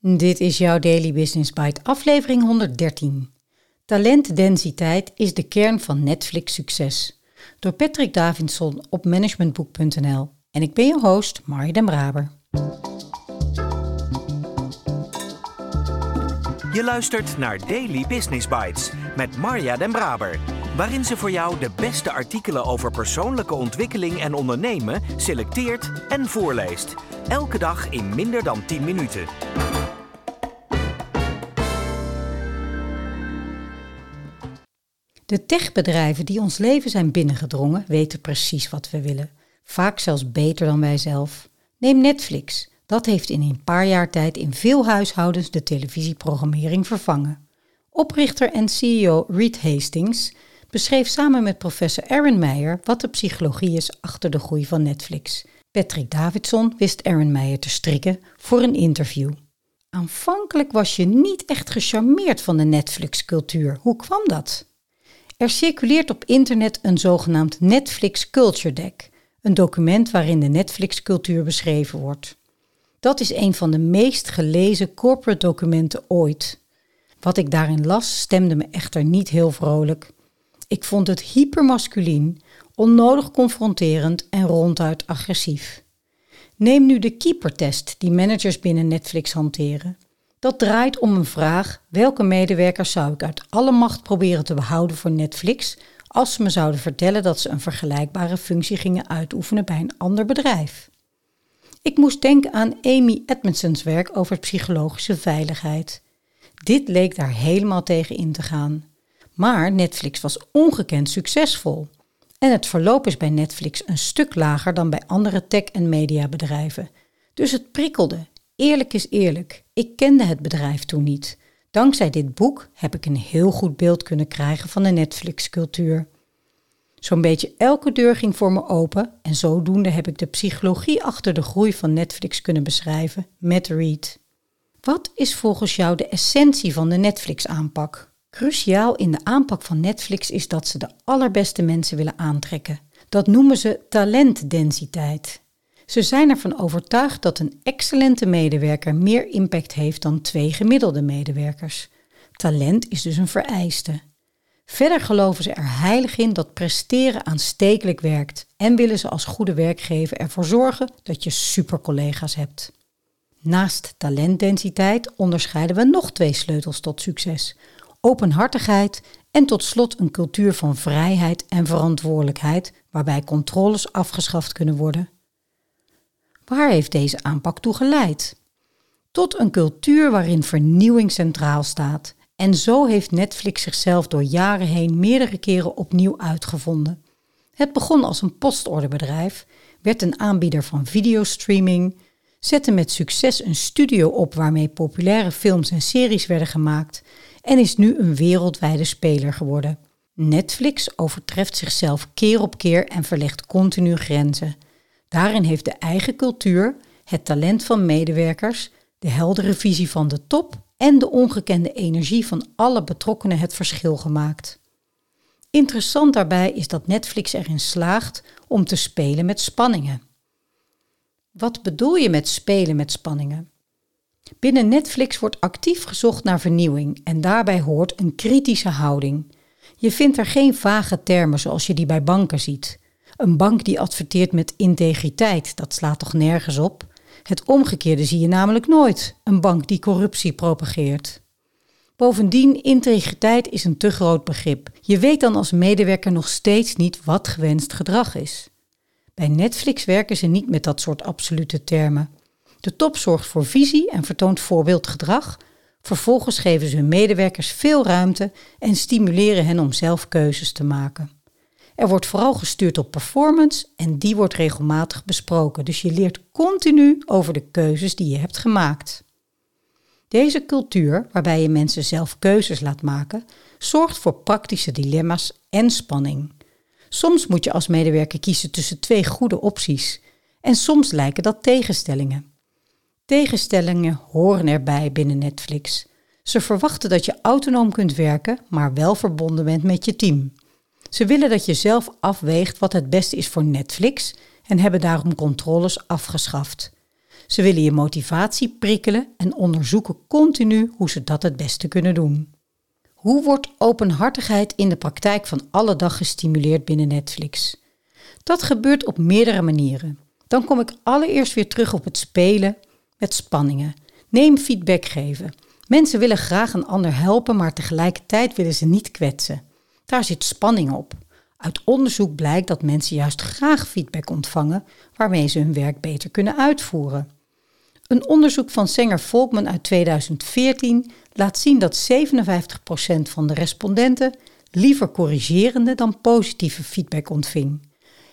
Dit is jouw Daily Business Bite, aflevering 113. Talentdensiteit is de kern van Netflix succes. Door Patrick Davidson op managementboek.nl. En ik ben je host, Marja den Braber. Je luistert naar Daily Business Bites met Marja den Braber. Waarin ze voor jou de beste artikelen over persoonlijke ontwikkeling en ondernemen selecteert en voorleest. Elke dag in minder dan 10 minuten. De techbedrijven die ons leven zijn binnengedrongen weten precies wat we willen. Vaak zelfs beter dan wij zelf. Neem Netflix. Dat heeft in een paar jaar tijd in veel huishoudens de televisieprogrammering vervangen. Oprichter en CEO Reed Hastings beschreef samen met professor Aaron Meyer wat de psychologie is achter de groei van Netflix. Patrick Davidson wist Aaron Meyer te strikken voor een interview. Aanvankelijk was je niet echt gecharmeerd van de Netflix-cultuur. Hoe kwam dat? Er circuleert op internet een zogenaamd Netflix Culture Deck, een document waarin de Netflix-cultuur beschreven wordt. Dat is een van de meest gelezen corporate documenten ooit. Wat ik daarin las stemde me echter niet heel vrolijk. Ik vond het hypermasculien, onnodig confronterend en ronduit agressief. Neem nu de keeper-test die managers binnen Netflix hanteren. Dat draait om een vraag: welke medewerkers zou ik uit alle macht proberen te behouden voor Netflix als ze me zouden vertellen dat ze een vergelijkbare functie gingen uitoefenen bij een ander bedrijf? Ik moest denken aan Amy Edmondson's werk over psychologische veiligheid. Dit leek daar helemaal tegen in te gaan. Maar Netflix was ongekend succesvol. En het verloop is bij Netflix een stuk lager dan bij andere tech- en mediabedrijven. Dus het prikkelde. Eerlijk is eerlijk, ik kende het bedrijf toen niet. Dankzij dit boek heb ik een heel goed beeld kunnen krijgen van de Netflix-cultuur. Zo'n beetje elke deur ging voor me open en zodoende heb ik de psychologie achter de groei van Netflix kunnen beschrijven met Reed. Wat is volgens jou de essentie van de Netflix-aanpak? Cruciaal in de aanpak van Netflix is dat ze de allerbeste mensen willen aantrekken. Dat noemen ze talentdensiteit. Ze zijn ervan overtuigd dat een excellente medewerker meer impact heeft dan twee gemiddelde medewerkers. Talent is dus een vereiste. Verder geloven ze er heilig in dat presteren aanstekelijk werkt en willen ze als goede werkgever ervoor zorgen dat je supercollega's hebt. Naast talentdensiteit onderscheiden we nog twee sleutels tot succes: openhartigheid en tot slot een cultuur van vrijheid en verantwoordelijkheid waarbij controles afgeschaft kunnen worden. Waar heeft deze aanpak toe geleid? Tot een cultuur waarin vernieuwing centraal staat. En zo heeft Netflix zichzelf door jaren heen meerdere keren opnieuw uitgevonden. Het begon als een postorderbedrijf, werd een aanbieder van videostreaming, zette met succes een studio op waarmee populaire films en series werden gemaakt en is nu een wereldwijde speler geworden. Netflix overtreft zichzelf keer op keer en verlegt continu grenzen. Daarin heeft de eigen cultuur, het talent van medewerkers, de heldere visie van de top en de ongekende energie van alle betrokkenen het verschil gemaakt. Interessant daarbij is dat Netflix erin slaagt om te spelen met spanningen. Wat bedoel je met spelen met spanningen? Binnen Netflix wordt actief gezocht naar vernieuwing en daarbij hoort een kritische houding. Je vindt er geen vage termen zoals je die bij banken ziet. Een bank die adverteert met integriteit, dat slaat toch nergens op? Het omgekeerde zie je namelijk nooit, een bank die corruptie propageert. Bovendien, integriteit is een te groot begrip. Je weet dan als medewerker nog steeds niet wat gewenst gedrag is. Bij Netflix werken ze niet met dat soort absolute termen. De top zorgt voor visie en vertoont voorbeeldgedrag. Vervolgens geven ze hun medewerkers veel ruimte en stimuleren hen om zelf keuzes te maken. Er wordt vooral gestuurd op performance en die wordt regelmatig besproken. Dus je leert continu over de keuzes die je hebt gemaakt. Deze cultuur, waarbij je mensen zelf keuzes laat maken, zorgt voor praktische dilemma's en spanning. Soms moet je als medewerker kiezen tussen twee goede opties en soms lijken dat tegenstellingen. Tegenstellingen horen erbij binnen Netflix. Ze verwachten dat je autonoom kunt werken, maar wel verbonden bent met je team. Ze willen dat je zelf afweegt wat het beste is voor Netflix en hebben daarom controles afgeschaft. Ze willen je motivatie prikkelen en onderzoeken continu hoe ze dat het beste kunnen doen. Hoe wordt openhartigheid in de praktijk van alle dag gestimuleerd binnen Netflix? Dat gebeurt op meerdere manieren. Dan kom ik allereerst weer terug op het spelen met spanningen. Neem feedback geven. Mensen willen graag een ander helpen, maar tegelijkertijd willen ze niet kwetsen. Daar zit spanning op. Uit onderzoek blijkt dat mensen juist graag feedback ontvangen, waarmee ze hun werk beter kunnen uitvoeren. Een onderzoek van Sanger Volkman uit 2014 laat zien dat 57% van de respondenten liever corrigerende dan positieve feedback ontving.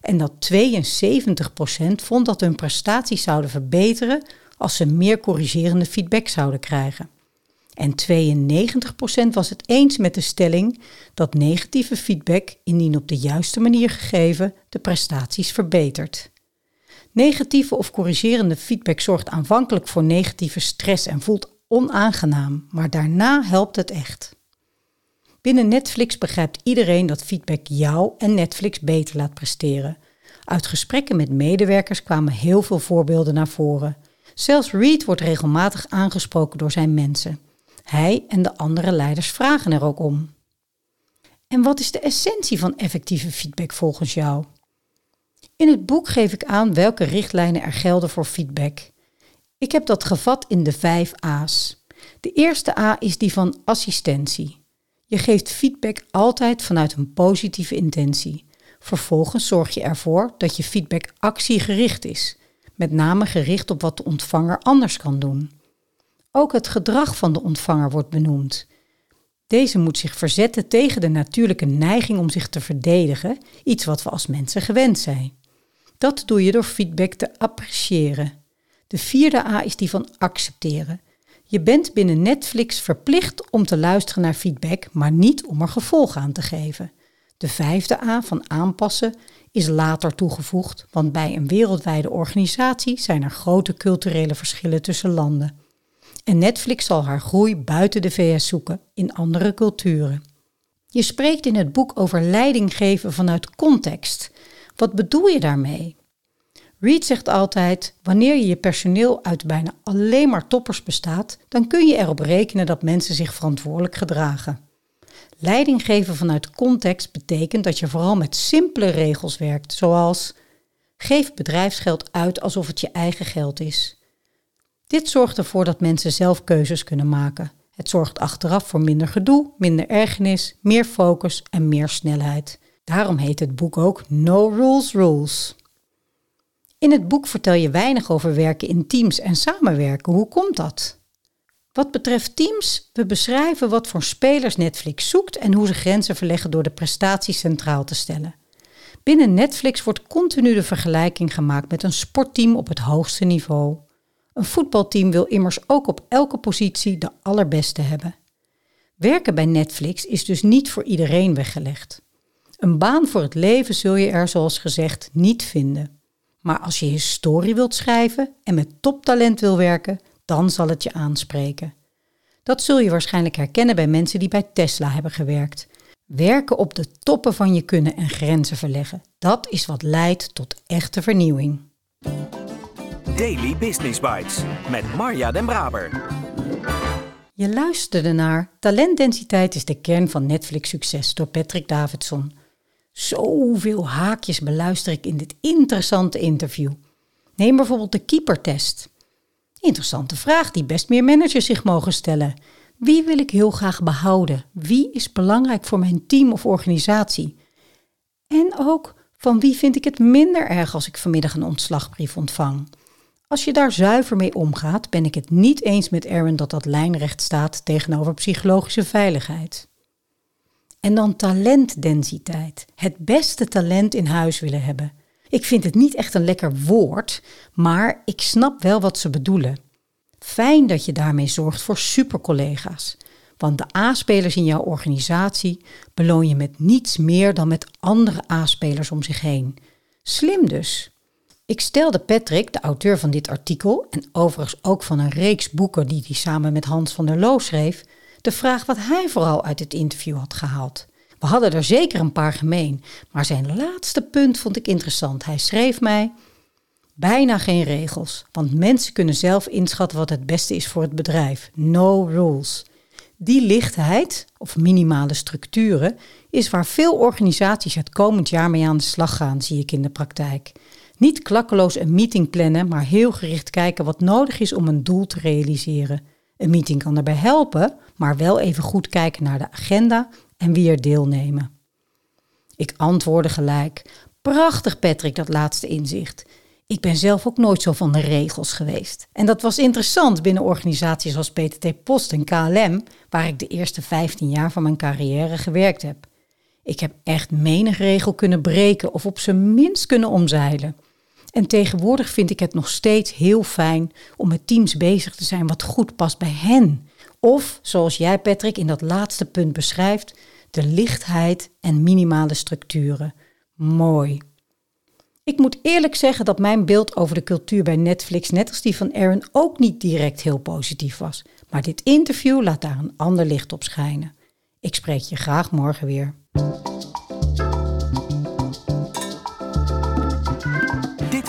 En dat 72% vond dat hun prestaties zouden verbeteren als ze meer corrigerende feedback zouden krijgen. En 92% was het eens met de stelling dat negatieve feedback, indien op de juiste manier gegeven, de prestaties verbetert. Negatieve of corrigerende feedback zorgt aanvankelijk voor negatieve stress en voelt onaangenaam, maar daarna helpt het echt. Binnen Netflix begrijpt iedereen dat feedback jou en Netflix beter laat presteren. Uit gesprekken met medewerkers kwamen heel veel voorbeelden naar voren. Zelfs Reed wordt regelmatig aangesproken door zijn mensen. Hij en de andere leiders vragen er ook om. En wat is de essentie van effectieve feedback volgens jou? In het boek geef ik aan welke richtlijnen er gelden voor feedback. Ik heb dat gevat in de vijf A's. De eerste A is die van assistentie. Je geeft feedback altijd vanuit een positieve intentie. Vervolgens zorg je ervoor dat je feedback actiegericht is, met name gericht op wat de ontvanger anders kan doen. Ook het gedrag van de ontvanger wordt benoemd. Deze moet zich verzetten tegen de natuurlijke neiging om zich te verdedigen, iets wat we als mensen gewend zijn. Dat doe je door feedback te appreciëren. De vierde A is die van accepteren. Je bent binnen Netflix verplicht om te luisteren naar feedback, maar niet om er gevolg aan te geven. De vijfde A van aanpassen is later toegevoegd, want bij een wereldwijde organisatie zijn er grote culturele verschillen tussen landen. En Netflix zal haar groei buiten de VS zoeken, in andere culturen. Je spreekt in het boek over leiding geven vanuit context. Wat bedoel je daarmee? Reed zegt altijd: wanneer je je personeel uit bijna alleen maar toppers bestaat, dan kun je erop rekenen dat mensen zich verantwoordelijk gedragen. Leiding geven vanuit context betekent dat je vooral met simpele regels werkt, zoals geef bedrijfsgeld uit alsof het je eigen geld is. Dit zorgt ervoor dat mensen zelf keuzes kunnen maken. Het zorgt achteraf voor minder gedoe, minder ergernis, meer focus en meer snelheid. Daarom heet het boek ook No Rules Rules. In het boek vertel je weinig over werken in teams en samenwerken. Hoe komt dat? Wat betreft teams, we beschrijven wat voor spelers Netflix zoekt en hoe ze grenzen verleggen door de prestaties centraal te stellen. Binnen Netflix wordt continu de vergelijking gemaakt met een sportteam op het hoogste niveau. Een voetbalteam wil immers ook op elke positie de allerbeste hebben. Werken bij Netflix is dus niet voor iedereen weggelegd. Een baan voor het leven zul je er, zoals gezegd, niet vinden. Maar als je historie wilt schrijven en met toptalent wil werken, dan zal het je aanspreken. Dat zul je waarschijnlijk herkennen bij mensen die bij Tesla hebben gewerkt. Werken op de toppen van je kunnen en grenzen verleggen. Dat is wat leidt tot echte vernieuwing. Daily Business Bites met Marja Den Braber. Je luisterde naar Talentdensiteit is de kern van Netflix succes door Patrick Davidson. Zoveel haakjes beluister ik in dit interessante interview. Neem bijvoorbeeld de keepertest. Interessante vraag die best meer managers zich mogen stellen. Wie wil ik heel graag behouden? Wie is belangrijk voor mijn team of organisatie? En ook van wie vind ik het minder erg als ik vanmiddag een ontslagbrief ontvang? Als je daar zuiver mee omgaat, ben ik het niet eens met Erwin dat dat lijnrecht staat tegenover psychologische veiligheid. En dan talentdensiteit. Het beste talent in huis willen hebben. Ik vind het niet echt een lekker woord, maar ik snap wel wat ze bedoelen. Fijn dat je daarmee zorgt voor supercollega's. Want de A-spelers in jouw organisatie beloon je met niets meer dan met andere A-spelers om zich heen. Slim dus. Ik stelde Patrick, de auteur van dit artikel en overigens ook van een reeks boeken die hij samen met Hans van der Loo schreef, de vraag wat hij vooral uit het interview had gehaald. We hadden er zeker een paar gemeen, maar zijn laatste punt vond ik interessant. Hij schreef mij: Bijna geen regels, want mensen kunnen zelf inschatten wat het beste is voor het bedrijf. No rules. Die lichtheid, of minimale structuren, is waar veel organisaties het komend jaar mee aan de slag gaan, zie ik in de praktijk. Niet klakkeloos een meeting plannen, maar heel gericht kijken wat nodig is om een doel te realiseren. Een meeting kan daarbij helpen, maar wel even goed kijken naar de agenda en wie er deelnemen. Ik antwoordde gelijk: Prachtig, Patrick, dat laatste inzicht. Ik ben zelf ook nooit zo van de regels geweest. En dat was interessant binnen organisaties als PTT Post en KLM, waar ik de eerste 15 jaar van mijn carrière gewerkt heb. Ik heb echt menig regel kunnen breken of op zijn minst kunnen omzeilen. En tegenwoordig vind ik het nog steeds heel fijn om met teams bezig te zijn wat goed past bij hen. Of, zoals jij Patrick in dat laatste punt beschrijft, de lichtheid en minimale structuren. Mooi. Ik moet eerlijk zeggen dat mijn beeld over de cultuur bij Netflix, net als die van Aaron, ook niet direct heel positief was. Maar dit interview laat daar een ander licht op schijnen. Ik spreek je graag morgen weer.